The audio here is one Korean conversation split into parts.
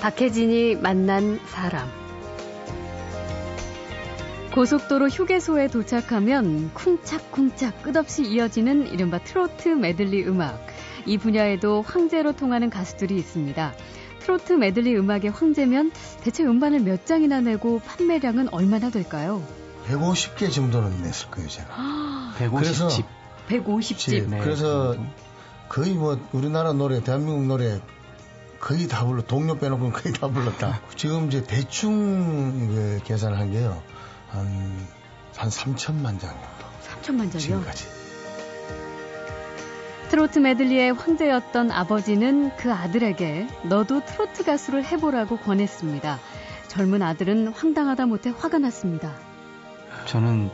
박혜진이 만난 사람. 고속도로 휴게소에 도착하면 쿵짝쿵짝 끝없이 이어지는 이른바 트로트 메들리 음악. 이 분야에도 황제로 통하는 가수들이 있습니다. 트로트 메들리 음악의 황제면 대체 음반을 몇 장이나 내고 판매량은 얼마나 될까요? 150개 정도는 냈을 거예요, 제가. 150집. 150집. 네. 그래서 거의 뭐 우리나라 노래, 대한민국 노래 거의 다 불러, 동료 빼놓고는 거의 다 불렀다. 지금 이제 대충 계산한 게요. 한, 한 3천만 장 정도. 3천만 장이요? 지금까지. 트로트 메들리의 황제였던 아버지는 그 아들에게 너도 트로트 가수를 해보라고 권했습니다. 젊은 아들은 황당하다 못해 화가 났습니다. 저는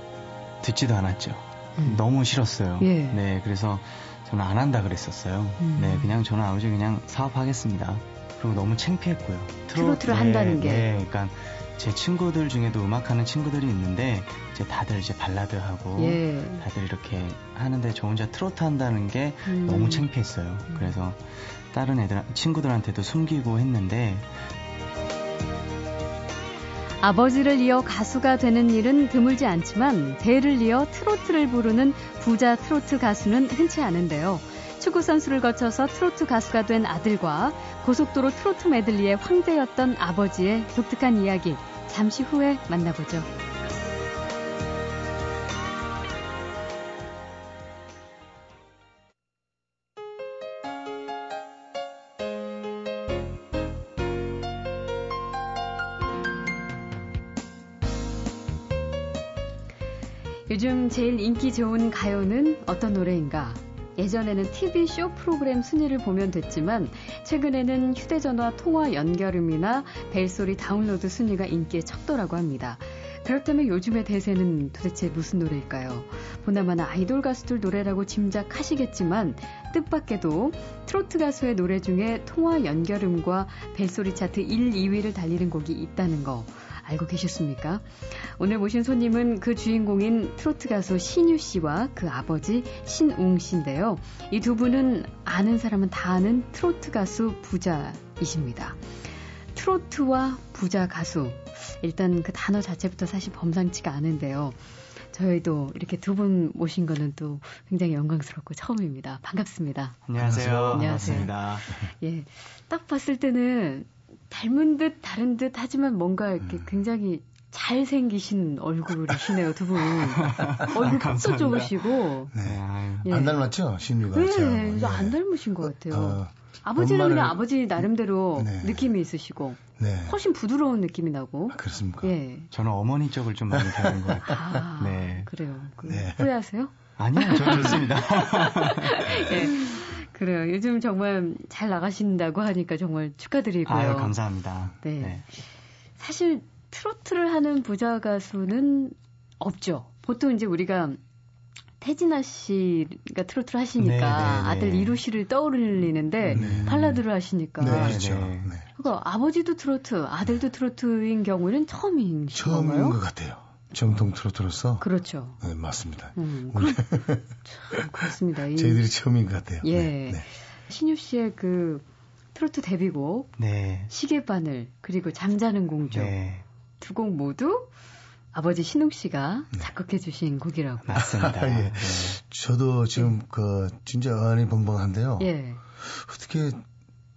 듣지도 않았죠. 음. 너무 싫었어요. 예. 네, 그래서 저는 안 한다 그랬었어요. 음. 네, 그냥 저는 아버지 그냥 사업하겠습니다. 그리고 너무 창피했고요. 트로트를 네, 한다는 게. 네, 그러니까 제 친구들 중에도 음악하는 친구들이 있는데 이제 다들 이제 발라드 하고 예. 다들 이렇게 하는데 저 혼자 트로트 한다는 게 음. 너무 창피했어요. 그래서 다른 애들 친구들한테도 숨기고 했는데 아버지를 이어 가수가 되는 일은 드물지 않지만 대를 이어 트로트를 부르는 부자 트로트 가수는 흔치 않은데요. 축구 선수를 거쳐서 트로트 가수가 된 아들과 고속도로 트로트 메들리의 황제였던 아버지의 독특한 이야기 잠시 후에 만나보죠. 요즘 제일 인기 좋은 가요는 어떤 노래인가? 예전에는 TV 쇼 프로그램 순위를 보면 됐지만 최근에는 휴대전화 통화 연결음이나 벨소리 다운로드 순위가 인기에 척도라고 합니다. 그렇다면 요즘의 대세는 도대체 무슨 노래일까요? 보나마나 아이돌 가수들 노래라고 짐작하시겠지만 뜻밖에도 트로트 가수의 노래 중에 통화 연결음과 벨소리 차트 1, 2위를 달리는 곡이 있다는 거 알고 계셨습니까? 오늘 모신 손님은 그 주인공인 트로트 가수 신유 씨와 그 아버지 신웅 씨인데요. 이 두 분은 아는 사람은 다 아는 트로트 가수 부자이십니다. 트로트와 부자 가수. 일단 그 단어 자체부터 사실 범상치가 않은데요. 저희도 이렇게 두 분 모신 거는 또 굉장히 영광스럽고 처음입니다. 반갑습니다. 안녕하세요. 안녕하세요. 반갑습니다. 예. 딱 봤을 때는 닮은 듯 다른 듯 하지만 뭔가 이렇게 굉장히 잘생기신 얼굴이시네요, 두 분. 얼굴 턱도 감사합니다. 좁으시고. 네, 아유. 예. 안 닮았죠? 신유가. 네. 그래서 예. 안 닮으신 것 같아요. 어, 아버지는 엄마를- 그냥 아버지 나름대로 네. 느낌이 있으시고, 네. 훨씬 부드러운 느낌이 나고. 아, 그렇습니까? 예. 저는 어머니 쪽을 좀 많이 닮은 것 같아요. 아, 네. 그래요. 그 네. 후회하세요? 아니요, 저 좋습니다. 예. 그래요. 요즘 정말 잘 나가신다고 하니까 정말 축하드리고요. 아유, 감사합니다. 네. 사실 트로트를 하는 부자 가수는 없죠. 보통 이제 우리가 태진아 씨가 트로트를 하시니까 네, 네, 네. 아들 이루 씨를 떠올리는데 네. 발라드를 하시니까 네, 네, 그렇죠. 네. 네. 그러니까 아버지도 트로트, 아들도 트로트인 경우는 처음인 처음인? 것 같아요. 정통 트로트로서. 그렇죠. 네, 맞습니다. 음, 그, 참 그렇습니다. 이 저희들이 처음인 것 같아요. 예. 네, 네. 신유 씨의 그 트로트 데뷔곡 네. 시계바늘 그리고 잠자는 공주 네. 두곡 모두 아버지 신웅 씨가 네. 작곡해 주신 곡이라고. 맞습니다. 예. 네. 저도 지금 그 진짜 어안이 벙벙한데요. 예. 어떻게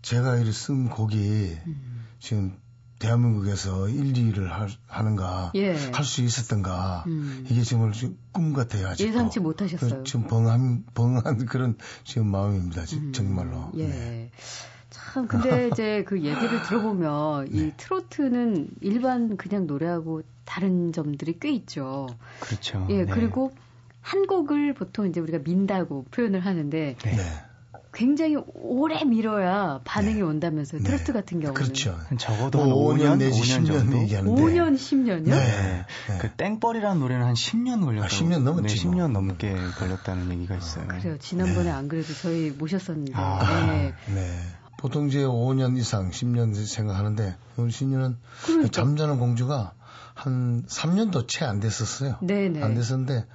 제가 이를 쓴 곡이 음. 지금 대한민국에서 1, 2위를 하 는가 예. 할수 있었던가 음. 이게 정말 지금 꿈 같아요. 아직도. 예상치 못하셨어요. 지금 벙한 벙한 그런 지금 마음입니다. 지- 음, 정말로. 예. 네. 참 근데 이제 그 얘기를 들어보면 이 네. 트로트는 일반 그냥 노래하고 다른 점들이 꽤 있죠. 그렇죠. 예. 네. 그리고 한 곡을 보통 이제 우리가 민다고 표현을 하는데 네. 네. 굉장히 오래 밀어야 반응이 온다면서요. 네. 트로트 같은 경우는. 그렇죠. 한 적어도 한뭐 5년, 5년 내지 5년 10년 정도. 얘기하는데. 5년, 10년이요? 네. 네. 네. 그 땡벌이라는 노래는 한 10년 걸렸다고. 아, 10년 넘었지, 네, 뭐. 10년 넘게 걸렸다는 얘기가 있어요. 그래요. 지난번에 네. 안 그래도 저희 모셨었는데. 아. 네. 네. 보통 이제 5년 이상, 10년 생각하는데 우리 신유는 그러니까. 잠자는 공주가 한 3년도 채 안 됐었어요. 네네. 안 됐었는데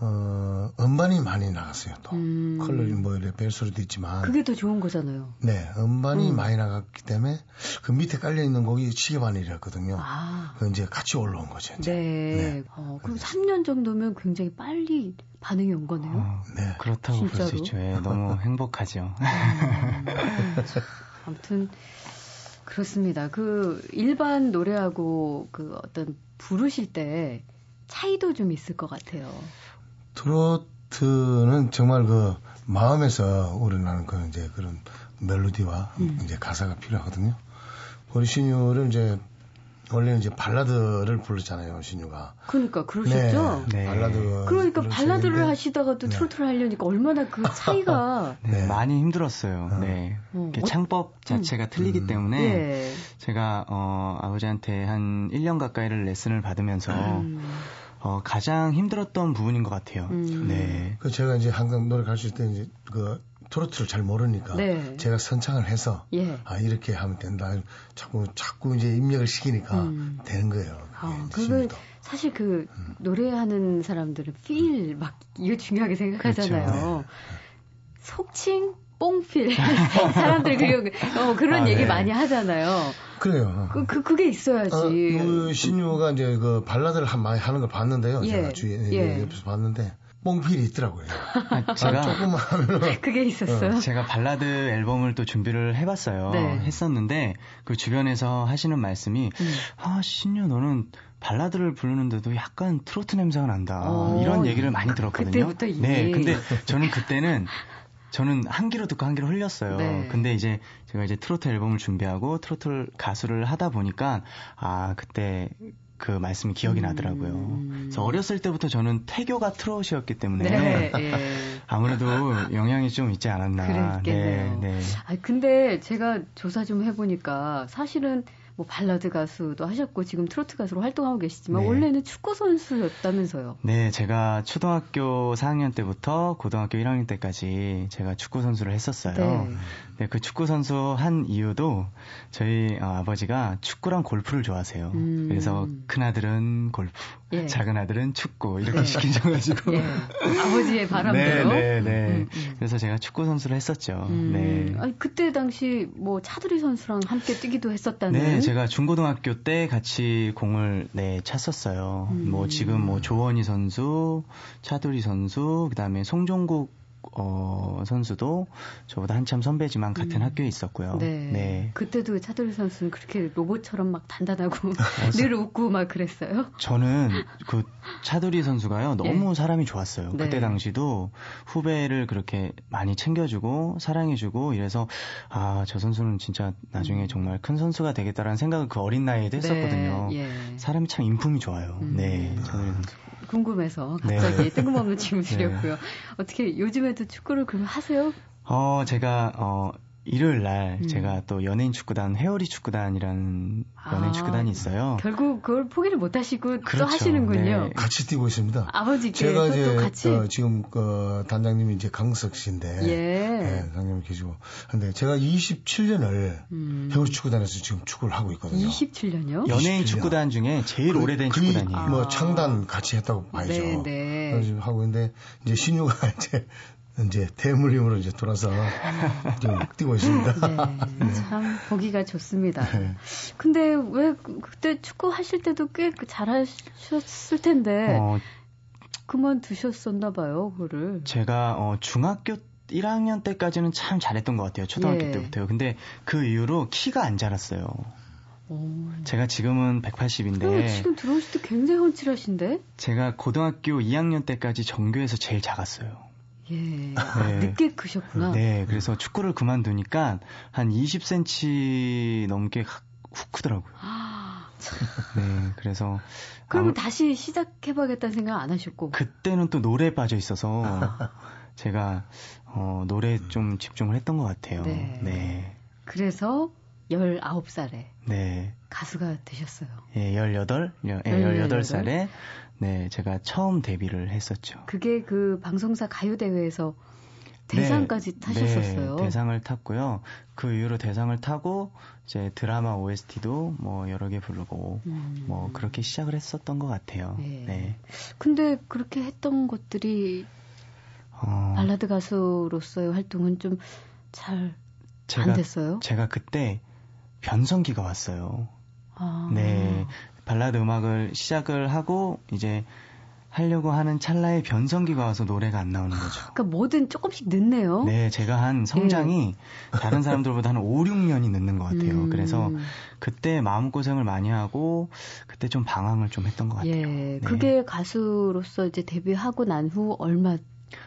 어 음반이 많이 나갔어요. 또 음. 뭐 이래 벨소리도 있지만 그게 더 좋은 거잖아요. 네, 음반이 음. 많이 나갔기 때문에 그 밑에 깔려 있는 곡이 시계바늘이었거든요. 아. 그 이제 같이 올라온 거죠. 이제. 네. 네. 어, 그럼 3년 정도면 굉장히 빨리 반응이 온 거네요. 어, 네, 그렇다고 볼 수 있죠. 예, 너무 행복하죠. 음. 아무튼 그렇습니다. 그 일반 노래하고 그 어떤 부르실 때 차이도 좀 있을 것 같아요. 트로트는 정말 그 마음에서 우러나는 그 이제 그런 멜로디와 음. 이제 가사가 필요하거든요. 신유를 이제 원래는 이제 발라드를 부르잖아요, 신유가. 그러니까 그러셨죠? 네, 네. 발라드. 그러니까 발라드를 하시다가도 네. 트로트를 하려니까 얼마나 그 차이가 네, 네. 많이 힘들었어요. 어. 네. 어. 창법 자체가 음. 틀리기 음. 때문에 예. 제가 어 아버지한테 한 1년 가까이를 레슨을 받으면서 음. 어, 가장 힘들었던 부분인 것 같아요. 음. 네. 그 제가 이제 항상 노래 가르칠 때 이제 그 트로트를 잘 모르니까 네. 제가 선창을 해서 예. 아 이렇게 하면 된다. 자꾸 자꾸 이제 입력을 시키니까 음. 되는 거예요. 아, 그걸 사실 그 음. 노래하는 사람들은 필 막 이거 중요하게 생각하잖아요. 그렇죠. 네. 속칭 뽕필 사람들이 그 어, 그런 아, 얘기 네. 많이 하잖아요. 그래요. 그, 그 그게 있어야지. 어, 그 신유가 이제 그 발라드를 한 많이 하는 걸 봤는데요. 예. 제가 주위에 예. 옆에서 봤는데 뽕필이 있더라고요. 아, 제가 조금만 하면 그게 있었어요. 어. 제가 발라드 앨범을 또 준비를 해봤어요. 네. 했었는데 그 주변에서 하시는 말씀이 음. 아 신유 너는 발라드를 부르는데도 약간 트로트 냄새가 난다 오, 어. 이런 얘기를 많이 들었거든요. 그때부터 이미. 네, 근데 저는 그때는 저는 한 귀로 듣고 한 귀로 흘렸어요. 네. 근데 이제 제가 이제 트로트 앨범을 준비하고 트로트 가수를 하다 보니까 아 그때 그 말씀이 기억이 음. 나더라고요. 그래서 어렸을 때부터 저는 태교가 트롯이었기 때문에 네, 네. 아무래도 영향이 좀 있지 않았나. 그랬겠네요. 네, 네. 아 근데 제가 조사 좀 해보니까 사실은 뭐 발라드 가수도 하셨고 지금 트로트 가수로 활동하고 계시지만 네. 원래는 축구 선수였다면서요. 네, 제가 초등학교 4학년 때부터 고등학교 1학년 때까지 제가 축구 선수를 했었어요. 네. 네, 그 축구 선수 한 이유도 저희 어, 아버지가 축구랑 골프를 좋아하세요. 음. 그래서 큰 아들은 골프, 예. 작은 아들은 축구 이렇게 네. 시키셔가지고 예. 아버지의 바람대로. 네, 네, 네. 음, 음. 그래서 제가 축구 선수를 했었죠. 음. 네. 아니, 그때 당시 뭐 차두리 선수랑 함께 뛰기도 했었다는. 네, 제가 중고등학교 때 같이 공을 네 찼었어요. 뭐 지금 뭐 조원희 선수, 차두리 선수, 그다음에 송종국 어, 선수도 저보다 한참 선배지만 같은 음. 학교에 있었고요. 네. 네. 그때도 차돌 선수는 그렇게 로봇처럼 막 단단하고 늘 웃고 막 그랬어요? 저는 그 차돌이 선수가요 너무 예. 사람이 좋았어요. 네. 그때 당시도 후배를 그렇게 많이 챙겨주고 사랑해주고 이래서 아 저 선수는 진짜 나중에 음. 정말 큰 선수가 되겠다라는 생각을 그 어린 나이에도 네. 했었거든요. 네. 예. 사람이 참 인품이 좋아요. 음. 네. 저는 궁금해서 네. 갑자기 네. 뜬금없는 질문 드렸고요. 네. 어떻게 요즘에 도 축구를 그럼 하세요? 어, 제가 어 일요일 날 음. 제가 또 연예인 축구단 회오리 축구단이라는 연예인 아, 축구단이 있어요. 결국 그걸 포기를 못 하시고 그렇죠. 또 하시는군요. 네. 같이 뛰고 있습니다. 아버지께 제가 이제 같이? 어, 지금 그 단장님이 이제 강석 씨인데 예. 네, 단장님 계시고 근데 제가 27년을 음. 회오리 축구단에서 지금 축구를 하고 있거든요. 27년요? 연예인 27년. 축구단 중에 제일 그, 오래된 그, 축구단이에요. 뭐 창단 같이 했다고 봐야죠. 네, 네. 그래서 하고 있는데 이제 신유가 이제 이제 대물림으로 이제 돌아서 좀 뛰고 있습니다. 네, 참 보기가 좋습니다. 네. 근데 왜 그때 축구 하실 때도 꽤 잘하셨을 텐데 어, 그만 두셨었나 봐요, 그거를. 제가 어, 중학교 1학년 때까지는 참 잘했던 것 같아요. 초등학교 예. 때부터요. 근데 그 이후로 키가 안 자랐어요. 오. 제가 지금은 180인데. 어, 지금 들어오실 때 굉장히 훤칠하신데? 제가 고등학교 2학년 때까지 정교에서 제일 작았어요. 예. 네. 늦게 크셨구나. 네. 그래서 축구를 그만두니까 한 20cm 넘게 훅 크더라고요. 아, 네. 그래서. 그리고 아무... 다시 시작해봐야겠다는 생각 안 하셨고. 그때는 또 노래에 빠져 있어서 제가 어, 노래에 좀 집중을 했던 것 같아요. 네. 네. 그래서 19살에 네. 가수가 되셨어요. 예, 18, 예, 18살에 네, 제가 처음 데뷔를 했었죠. 그게 그 방송사 가요 대회에서 대상까지 네, 타셨었어요. 네, 대상을 탔고요. 그 이후로 대상을 타고 이제 드라마 OST도 뭐 여러 개 부르고 음. 뭐 그렇게 시작을 했었던 것 같아요. 네. 네. 근데 그렇게 했던 것들이 어... 발라드 가수로서의 활동은 좀 잘 안 됐어요? 제가 그때 변성기가 왔어요. 아. 네. 발라드 음악을 시작을 하고 이제 하려고 하는 찰나에 변성기가 와서 노래가 안 나오는 거죠. 그러니까 뭐든 조금씩 늦네요. 네, 제가 한 성장이 네. 다른 사람들보다 한 5, 6년이 늦는 것 같아요. 음. 그래서 그때 마음고생을 많이 하고 그때 좀 방황을 좀 했던 것 같아요. 예. 네. 그게 가수로서 이제 데뷔하고 난 후 얼마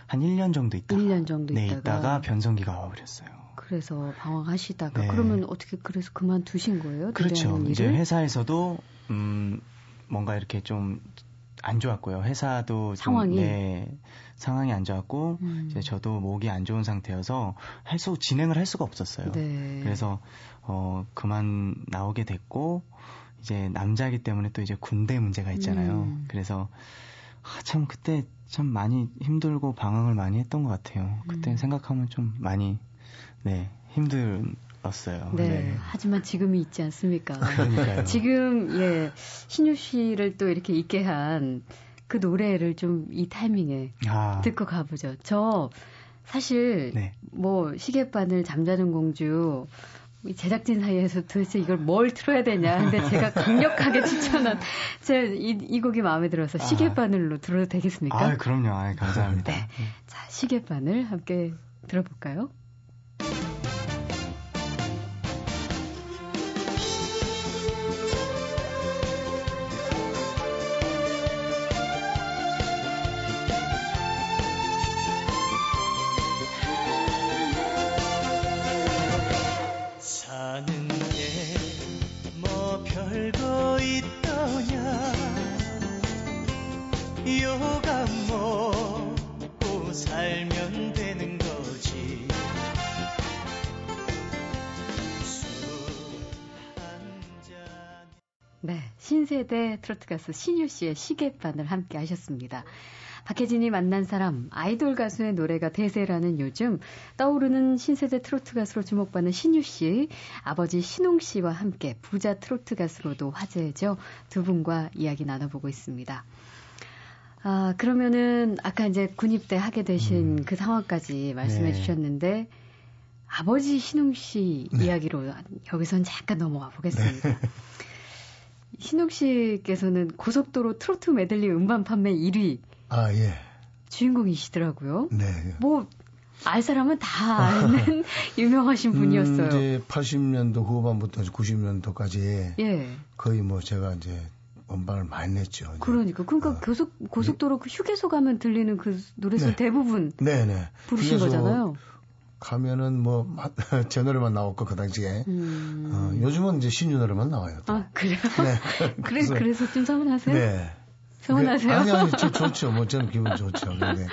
한 1년 정도 있다가 1년 정도 네, 있다가, 있다가 변성기가 와버렸어요. 그래서 방황하시다가 네. 그러면 어떻게 그래서 그만두신 거예요? 그렇죠. 이제 회사에서도 음 뭔가 이렇게 좀 안 좋았고요. 회사도 상황이 좀, 네, 상황이 안 좋았고 음. 이제 저도 목이 안 좋은 상태여서 할 수 진행을 할 수가 없었어요. 네. 그래서 어 그만 나오게 됐고 이제 남자이기 때문에 또 이제 군대 문제가 있잖아요. 음. 그래서 아, 참 그때 참 많이 힘들고 방황을 많이 했던 것 같아요. 그때 음. 생각하면 좀 많이 네 힘들었어요. 네. 네. 하지만 지금이 있지 않습니까? 그러니까요. 지금 예 신유 씨를 또 이렇게 있게 한 그 노래를 좀 이 타이밍에 아. 듣고 가보죠. 저 사실 네. 뭐 시계바늘 잠자는 공주 제작진 사이에서 도대체 이걸 뭘 틀어야 되냐. 근데 제가 강력하게 추천한 제 이, 이 곡이 마음에 들어서 시계바늘로 아. 들어도 되겠습니까? 아, 그럼요. 아, 감사합니다. 네. 자, 시계바늘 함께 들어볼까요? 세대 트로트 가수 신유 씨의 시계바늘 함께 하셨습니다. 박혜진이 만난 사람, 아이돌 가수의 노래가 대세라는 요즘 떠오르는 신세대 트로트 가수로 주목받는 신유 씨, 아버지 신웅 씨와 함께 부자 트로트 가수로도 화제죠. 두 분과 이야기 나눠보고 있습니다. 아, 그러면은 아까 이제 군입대 하게 되신 음. 그 상황까지 말씀해 네. 주셨는데 아버지 신웅 씨 네. 이야기로 여기선 잠깐 넘어가 보겠습니다. 네. 신욱 씨께서는 고속도로 트로트 메들리 음반 판매 1위. 아, 예. 주인공이시더라고요. 네. 뭐, 알 사람은 다 아는 유명하신 분이었어요. 음, 이제 80년도 후반부터 90년도까지. 예. 거의 뭐 제가 이제 음반을 많이 냈죠. 그러니까. 그러니까 어. 고속, 고속도로 그 휴게소 가면 들리는 그 노래소 네. 대부분. 네네. 네. 부르신 거잖아요. 가면은 뭐 제 노래만 나왔고 그 당시에 음. 어, 요즘은 이제 신유 노래만 나와요. 또. 아 그래요? 네. 그래서 그래서 좀 서운하세요? 네. 서운하세요? 아니 아니 저, 좋죠. 뭐 저는 기분 좋죠. 근데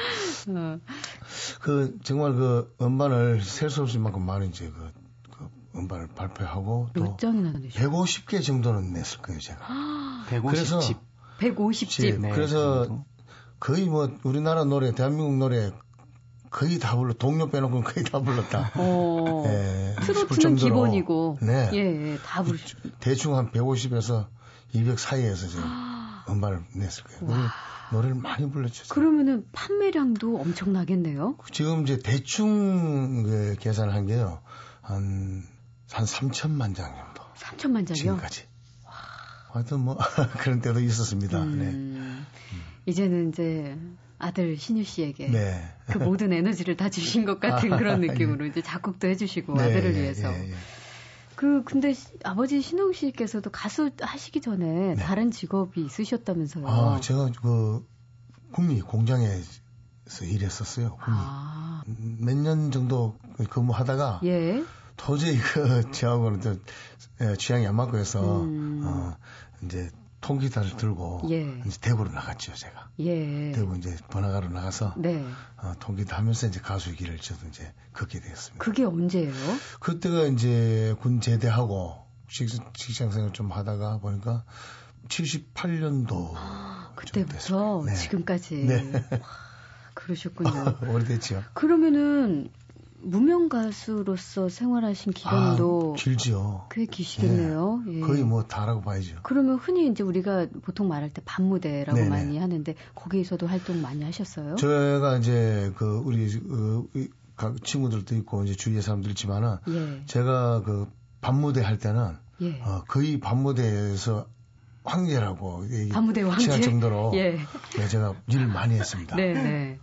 어. 그 정말 그 음반을 셀 수 없을 만큼 많은 이제 그, 그 음반을 발표하고 또 150개 정도는 냈을 거예요 제가. 150집. 그래서 150집. 네, 그래서 거의 뭐 우리나라 노래, 대한민국 노래 거의 다 불러 동료 빼놓고 거의 다 불렀다. 어, 예, 트로트는 기본이고. 네. 예, 예, 다 부르. 대충 한 150에서 200 사이에서 지금 음반을 냈을 거예요. 노래, 노래를 많이 불렀죠. 그러면은 판매량도 엄청나겠네요. 지금 이제 대충 그 계산한 게요. 한, 한 3천만 장 정도. 3천만 장이요? 지금까지. 하여튼 뭐, 그런 때도 있었습니다. 음, 네. 음. 이제는 이제 아들 신유 씨에게 네. 그 모든 에너지를 다 주신 것 같은 아, 그런 느낌으로 예. 이제 작곡도 해주시고 네, 아들을 예, 위해서. 예, 예. 그 근데 아버지 신웅 씨께서도 가수 하시기 전에 네. 다른 직업이 있으셨다면서요? 아 제가 그 국미 공장에서 일했었어요. 아. 몇년 정도 근무하다가 예. 도저히 그 저하고는 좀 예, 취향이 안 맞고 해서 음. 어, 이제 통기타를 들고 예. 이제 대구로 나갔죠 제가. 예. 대구 이제 번화가로 나가서 네. 어, 통기타 하면서 이제 가수 길을 저도 이제 걷게 되었습니다. 그게 언제예요? 그때가 이제 군 제대하고 직장 생활 좀 하다가 보니까 78년도 아, 그때부터 네. 지금까지. 네. 그러셨군요. 오래됐죠. 그러면은 무명 가수로서 생활하신 기간도 아, 길지요. 꽤 기시겠네요. 예. 예. 거의 뭐 다라고 봐야죠. 그러면 흔히 이제 우리가 보통 말할 때 밤무대라고 네네. 많이 하는데 거기에서도 활동 많이 하셨어요? 제가 이제 그 우리 그 친구들도 있고 이제 주위에 사람들 있지만은 예. 제가 그 밤무대 할 때는 예. 어, 거의 밤무대에서 황제라고 얘기 밤무대 황제 정도로 예. 네, 제가 일을 많이 했습니다. 네, 네.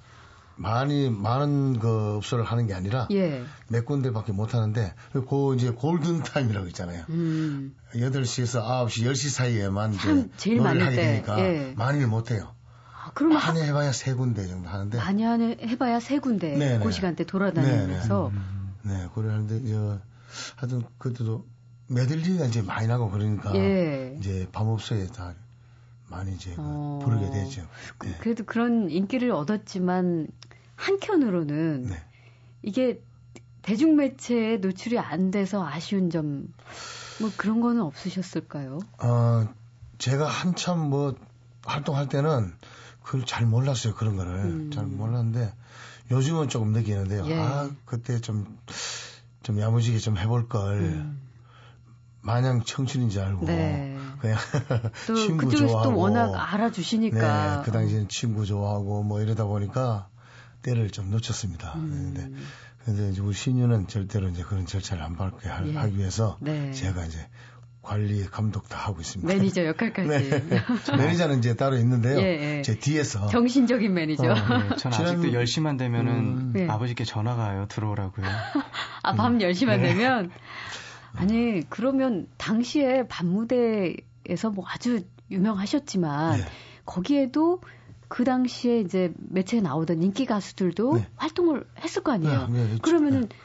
많이 많은 그 업소를 하는 게 아니라 예. 몇 군데밖에 못 하는데 그 이제 골든 타임이라고 있잖아요. 음. 8시에서 9시, 10시 사이에만 이제 제일 노래를 하게 때. 되니까 예. 많이를 못 해요. 아, 그럼 많이 하... 해봐야 세 군데 정도 하는데 많이 하는 해봐야 세 군데 네네. 그 시간대 돌아다니면서 네네. 네, 그래 하는데 저 하여튼 그때도 메들리가 이제 많이 나고 그러니까 예. 이제 밤업소에 다 많이 이제 어... 부르게 되죠. 네. 그래도 그런 인기를 얻었지만 한켠으로는 네. 이게 대중 매체에 노출이 안 돼서 아쉬운 점, 뭐 그런 거는 없으셨을까요? 어, 제가 한참 뭐 활동할 때는 그걸 잘 몰랐어요. 그런 거를. 음. 잘 몰랐는데 요즘은 조금 느끼는데요. 예. 아, 그때 좀, 좀 야무지게 좀 해볼 걸. 음. 마냥 청춘인 줄 알고 네. 그냥 친구 좋아하고 또 워낙 알아주시니까 네, 그 당시에는 친구 좋아하고 뭐 이러다 보니까 때를 좀 놓쳤습니다. 음. 네. 근데 이제 우리 신유는 절대로 이제 그런 절차를 안 밟게 예. 하기 위해서 네. 제가 이제 관리 감독 다 하고 있습니다. 매니저 역할까지. 네. 매니저는 이제 따로 있는데요. 예, 예. 제 뒤에서 정신적인 매니저. 어, 네. 저는 아직도 10시만 되면은 음. 네. 아버지께 전화가 와요. 들어오라고요. 아, 밤 음. 10시만 되면 아니, 그러면 당시에 밤 무대 에서 뭐 아주 유명하셨지만 네. 거기에도 그 당시에 이제 매체에 나오던 인기 가수들도 네. 활동을 했을 거 아니에요. 네, 네, 그러면은 네.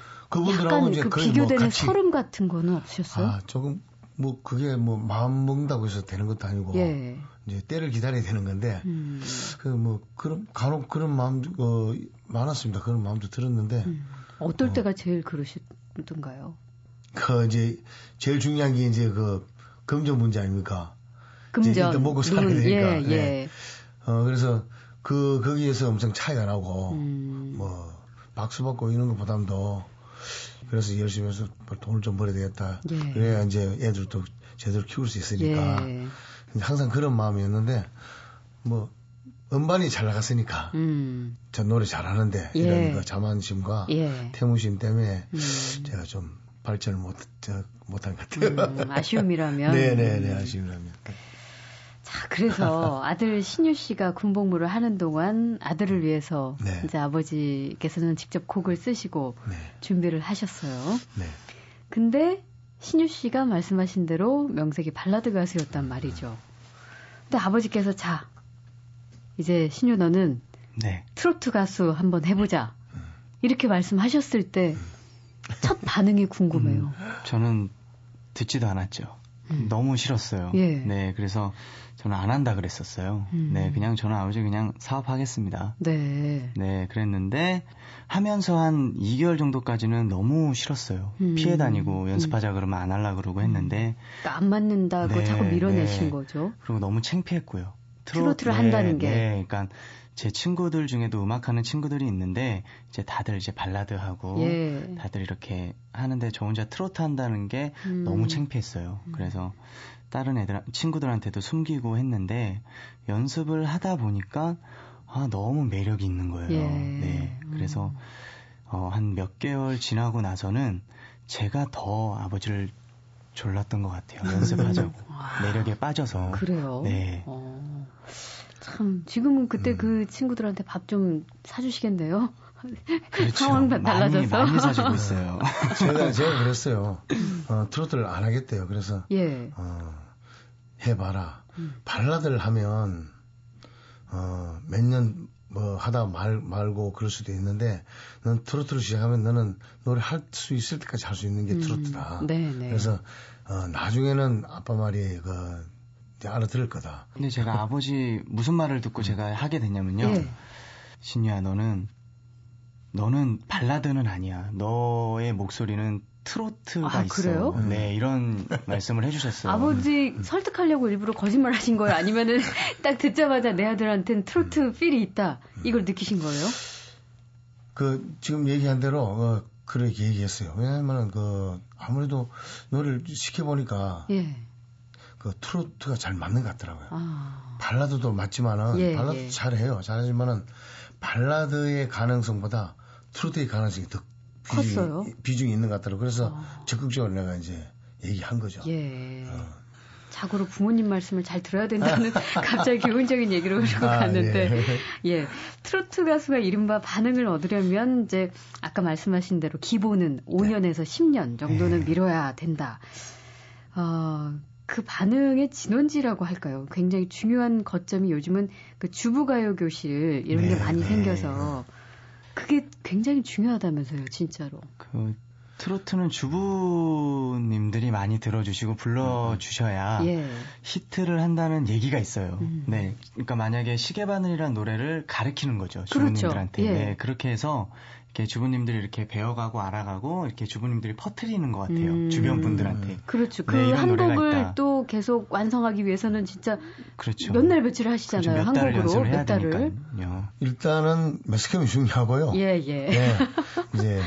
약간 그뭐 비교되는 뭐 서름 같은 거는 없으셨어요? 아, 조금 뭐 그게 뭐 마음 먹는다고 해서 되는 것도 아니고 예. 이제 때를 기다려야 되는 건데 음. 그뭐 그런 간혹 그런 마음도 어, 많았습니다. 그런 마음도 들었는데 음. 어떨 어, 때가 제일 그러시던가요? 그 이제 제일 중요한 게 이제 그 금전 문제 아닙니까? 금전. 이제 일단 먹고 살아야 되니까. 예, 예. 네. 어, 그래서 그, 거기에서 엄청 차이가 나고, 음. 뭐, 박수 받고 이런 것보다도, 그래서 열심히 해서 돈을 좀 벌어야 되겠다. 예. 그래야 이제 애들도 제대로 키울 수 있으니까. 예. 항상 그런 마음이었는데, 뭐, 음반이 잘 나갔으니까, 음. 저 노래 잘하는데, 예. 이런 그 자만심과 예. 태무심 때문에 음. 제가 좀 발전을 못, 저, 못한 것 같아요. 음, 아쉬움이라면. 네네네, 아쉬움이라면. 자, 그래서 아들 신유 씨가 군복무를 하는 동안 아들을 위해서 네. 이제 아버지께서는 직접 곡을 쓰시고 네. 준비를 하셨어요. 네. 근데 신유 씨가 말씀하신 대로 명색이 발라드 가수였단 말이죠. 근데 아버지께서 자, 이제 신유 너는 네. 트로트 가수 한번 해보자. 이렇게 말씀하셨을 때 첫 반응이 궁금해요. 음, 저는 듣지도 않았죠. 음. 너무 싫었어요. 예. 네, 그래서 저는 안 한다 그랬었어요. 음. 네, 그냥 저는 아버지 그냥 사업하겠습니다. 네. 네, 그랬는데 하면서 한 2개월 정도까지는 너무 싫었어요. 음. 피해 다니고 연습하자 그러면 안 하려 그러고 했는데 그러니까 안 맞는다고 네, 자꾸 밀어내신 네. 거죠. 그리고 너무 창피했고요. 트로트, 트로트를 네, 한다는 게. 네, 그러니까 제 친구들 중에도 음악하는 친구들이 있는데 이제 다들 이제 발라드 하고 예. 다들 이렇게 하는데 저 혼자 트로트 한다는 게 음. 너무 창피했어요. 음. 그래서 다른 애들 친구들한테도 숨기고 했는데 연습을 하다 보니까 아 너무 매력이 있는 거예요. 예. 네. 그래서 음. 어, 한 몇 개월 지나고 나서는 제가 더 아버지를 졸랐던 것 같아요. 연습하자고 매력에 빠져서. 그래요. 네. 어. 참 지금은 그때 음. 그 친구들한테 밥 좀 사주시겠네요. 그렇죠. 상황 달라져서 많이, 많이 사주고 있어요. 제가 제가 그랬어요. 어, 트로트를 안 하겠대요. 그래서 예. 어, 해봐라. 음. 발라드를 하면 어, 몇년 뭐 하다 말 말고 그럴 수도 있는데 넌 트로트를 시작하면 너는 노래 할 수 있을 때까지 할 수 있는 게 음. 트로트다. 음. 그래서 어, 나중에는 아빠 말이 그 알아들을 거다. 근데 제가 아버지 무슨 말을 듣고 제가 하게 됐냐면요. 예. 신유야 너는 너는 발라드는 아니야. 너의 목소리는 트로트가 아, 있어. 그래요? 네, 이런 말씀을 해주셨어요. 아버지 설득하려고 일부러 거짓말 하신 거예요? 아니면은 딱 듣자마자 내 아들한테는 트로트 음. 필이 있다. 이걸 느끼신 거예요? 그, 지금 얘기한 대로, 어, 그렇게 얘기했어요. 왜냐면은 그, 아무래도 노래를 시켜보니까. 예. 그 트로트가 잘 맞는 것 같더라고요. 아. 발라드도 맞지만은, 예, 발라드 예. 잘해요. 잘하지만은, 발라드의 가능성보다 트로트의 가능성이 더 비중이, 컸어요? 비중이 있는 것 같더라고요. 그래서 어. 적극적으로 내가 이제 얘기한 거죠. 예. 어. 자고로 부모님 말씀을 잘 들어야 된다는 갑자기 교훈적인 얘기로 흐르고 아, 갔는데 예. 예. 트로트 가수가 이른바 반응을 얻으려면 이제 아까 말씀하신 대로 기본은 5년에서 네. 10년 정도는 네. 미뤄야 된다. 어, 그 반응의 진원지라고 할까요? 굉장히 중요한 거점이 요즘은 그 주부가요 교실 이런 네, 게 많이 네. 생겨서 그게 굉장히 중요하다면서요, 진짜로. 그 트로트는 주부님들이 많이 들어주시고 불러주셔야 예. 히트를 한다는 얘기가 있어요. 음. 네. 그러니까 만약에 시계바늘이란 노래를 가르키는 거죠. 그렇죠. 주부님들한테. 그렇죠. 예. 네. 그렇게 해서 이렇게 주부님들이 이렇게 배워가고 알아가고 이렇게 주부님들이 퍼트리는 것 같아요. 음. 주변 분들한테. 그렇죠. 네, 그 네, 한복을 또 계속 완성하기 위해서는 진짜 그렇죠. 몇 날 며칠 하시잖아요. 그렇죠. 한국으로 몇 달을. 일단은 매스컴이 중요하고요. 예 예. 네, 이제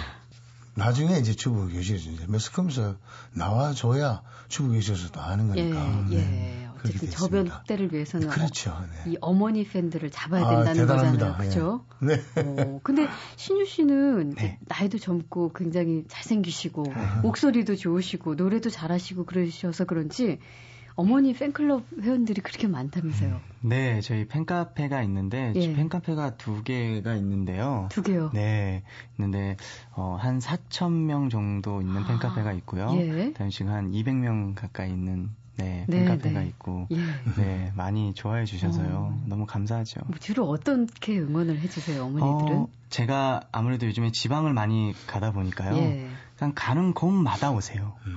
나중에 이제 주부 교실에서 이제 매스컴에서 나와줘야 주부 교실에서도 아는 거니까. 예, 예. 네. 어쨌든 저변 확대를 위해서는 그렇죠. 네. 이 어머니 팬들을 잡아야 아, 된다는 아, 거잖아요. 그렇죠? 네. 어, 근데 신유 씨는 네. 나이도 젊고 굉장히 잘생기시고 목소리도 좋으시고 노래도 잘하시고 그러셔서 그런지 어머니 팬클럽 회원들이 그렇게 많다면서요? 네, 저희 팬카페가 있는데 예. 팬카페가 두 개가 있는데요. 두 개요? 네, 있는데 어, 한 4천 명 정도 있는 아, 팬카페가 있고요. 예. 당시 한 200명 가까이 있는 네, 네 팬카페가 네. 있고 예. 네 많이 좋아해 주셔서요 어. 너무 감사하죠. 뭐 주로 어떻게 응원을 해주세요 어머니들은? 어, 제가 아무래도 요즘에 지방을 많이 가다 보니까요. 예. 그냥 가는 곳마다 오세요. 음.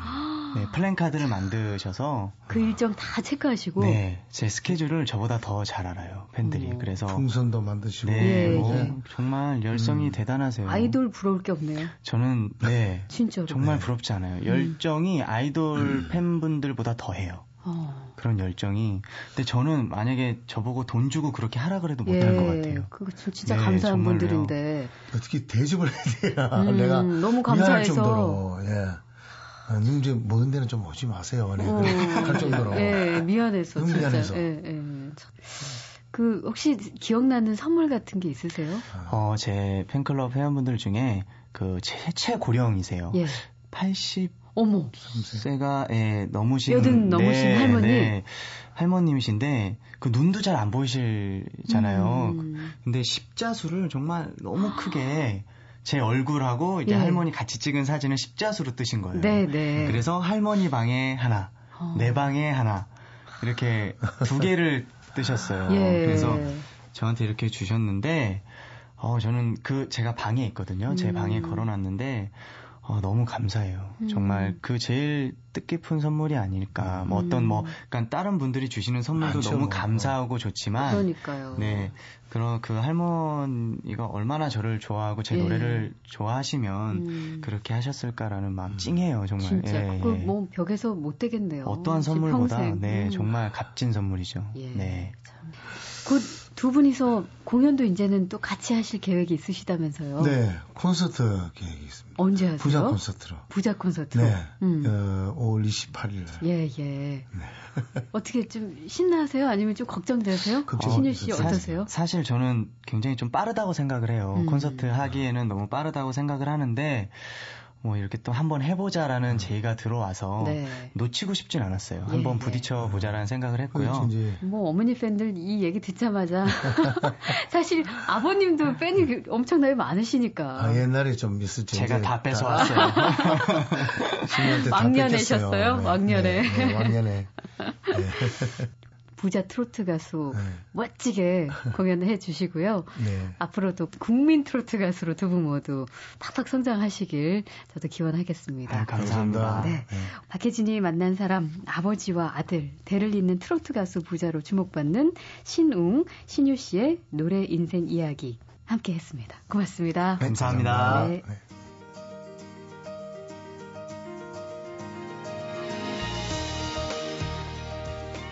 네, 플랜카드를 만드셔서 그 일정 다 체크하시고 네, 제 스케줄을 저보다 더 잘 알아요 팬들이. 오. 그래서 풍선도 만드시고 네, 네. 정말 열성이 음. 대단하세요. 아이돌 부러울 게 없네요. 저는 네, 진짜로 정말 부럽지 않아요. 음. 열정이 아이돌 음. 팬분들보다 더해요. 어. 그런 열정이. 근데 저는 만약에 저보고 돈 주고 그렇게 하라 그래도 못할 예, 것 같아요. 그거 진짜 네, 감사한 정말요. 분들인데. 어떻게 대접을 해야 음, 내가 너무 감사해서. 정도로, 예. 아, 님이 먹은 데는 좀 오지 마세요. 네, 어. 할 정도로. 예, 미안해서. 너무 미안해서. 예, 예. 그 혹시 기억나는 선물 같은 게 있으세요? 어, 제 팬클럽 회원분들 중에 그 최, 최고령이세요. 예. 80 어머. 세가 예, 넘으신 여든 넘으신 네, 할머니. 네, 할머님이신데 그 눈도 잘 안 보이시잖아요. 음. 근데 십자수를 정말 너무 크게 제 얼굴하고 이제 예. 할머니 같이 찍은 사진을 십자수로 뜨신 거예요. 네, 네. 그래서 할머니 방에 하나, 어. 내 방에 하나 이렇게 두 개를 뜨셨어요. 예. 그래서 저한테 이렇게 주셨는데 어 저는 그 제가 방에 있거든요. 제 음. 방에 걸어놨는데 어, 너무 감사해요. 음. 정말 그 제일 뜻깊은 선물이 아닐까. 뭐 어떤 뭐, 그러니까 다른 분들이 주시는 선물도 많죠. 너무 감사하고 좋지만. 그러니까요. 네. 그런 그 할머니가 얼마나 저를 좋아하고 제 예. 노래를 좋아하시면 음. 그렇게 하셨을까라는 마음 음. 찡해요, 정말. 진짜. 예, 그뭐 예. 벽에서 못 되겠네요. 어떠한 선물보다, 네, 음. 정말 값진 선물이죠. 예. 네. 참. 두 분이서 공연도 이제는 또 같이 하실 계획이 있으시다면서요? 네, 콘서트 계획이 있습니다. 언제 하세요? 부자 콘서트로. 부자 콘서트로? 네, 음. 어, 5월 28일 날. 예, 예. 네. 어떻게 좀 신나세요? 아니면 좀 걱정되세요? 걱정. 신유 씨 어떠세요? 사, 실 저는 굉장히 좀 빠르다고 생각을 해요. 음. 콘서트 하기에는 너무 빠르다고 생각을 하는데 뭐 이렇게 또 한번 해보자라는 음. 제의가 들어와서 네. 놓치고 싶진 않았어요. 예, 한번 예. 부딪혀 보자라는 생각을 했고요. 뭐 어머니 팬들 이 얘기 듣자마자 사실 아버님도 팬이 엄청나게 많으시니까. 아, 옛날에 좀 있었죠. 제가 다 뺏어왔어요. 왕년에셨어요? 왕년에. 네, 네, 왕년에. 네. 부자 트로트 가수 네. 멋지게 공연해 주시고요. 네. 앞으로도 국민 트로트 가수로 두 분 모두 팍팍 성장하시길 저도 기원하겠습니다. 아, 감사합니다. 네. 네. 박혜진이 만난 사람 아버지와 아들 대를 잇는 트로트 가수 부자로 주목받는 신웅 신유 씨의 노래 인생 이야기 함께 했습니다. 고맙습니다. 네, 감사합니다.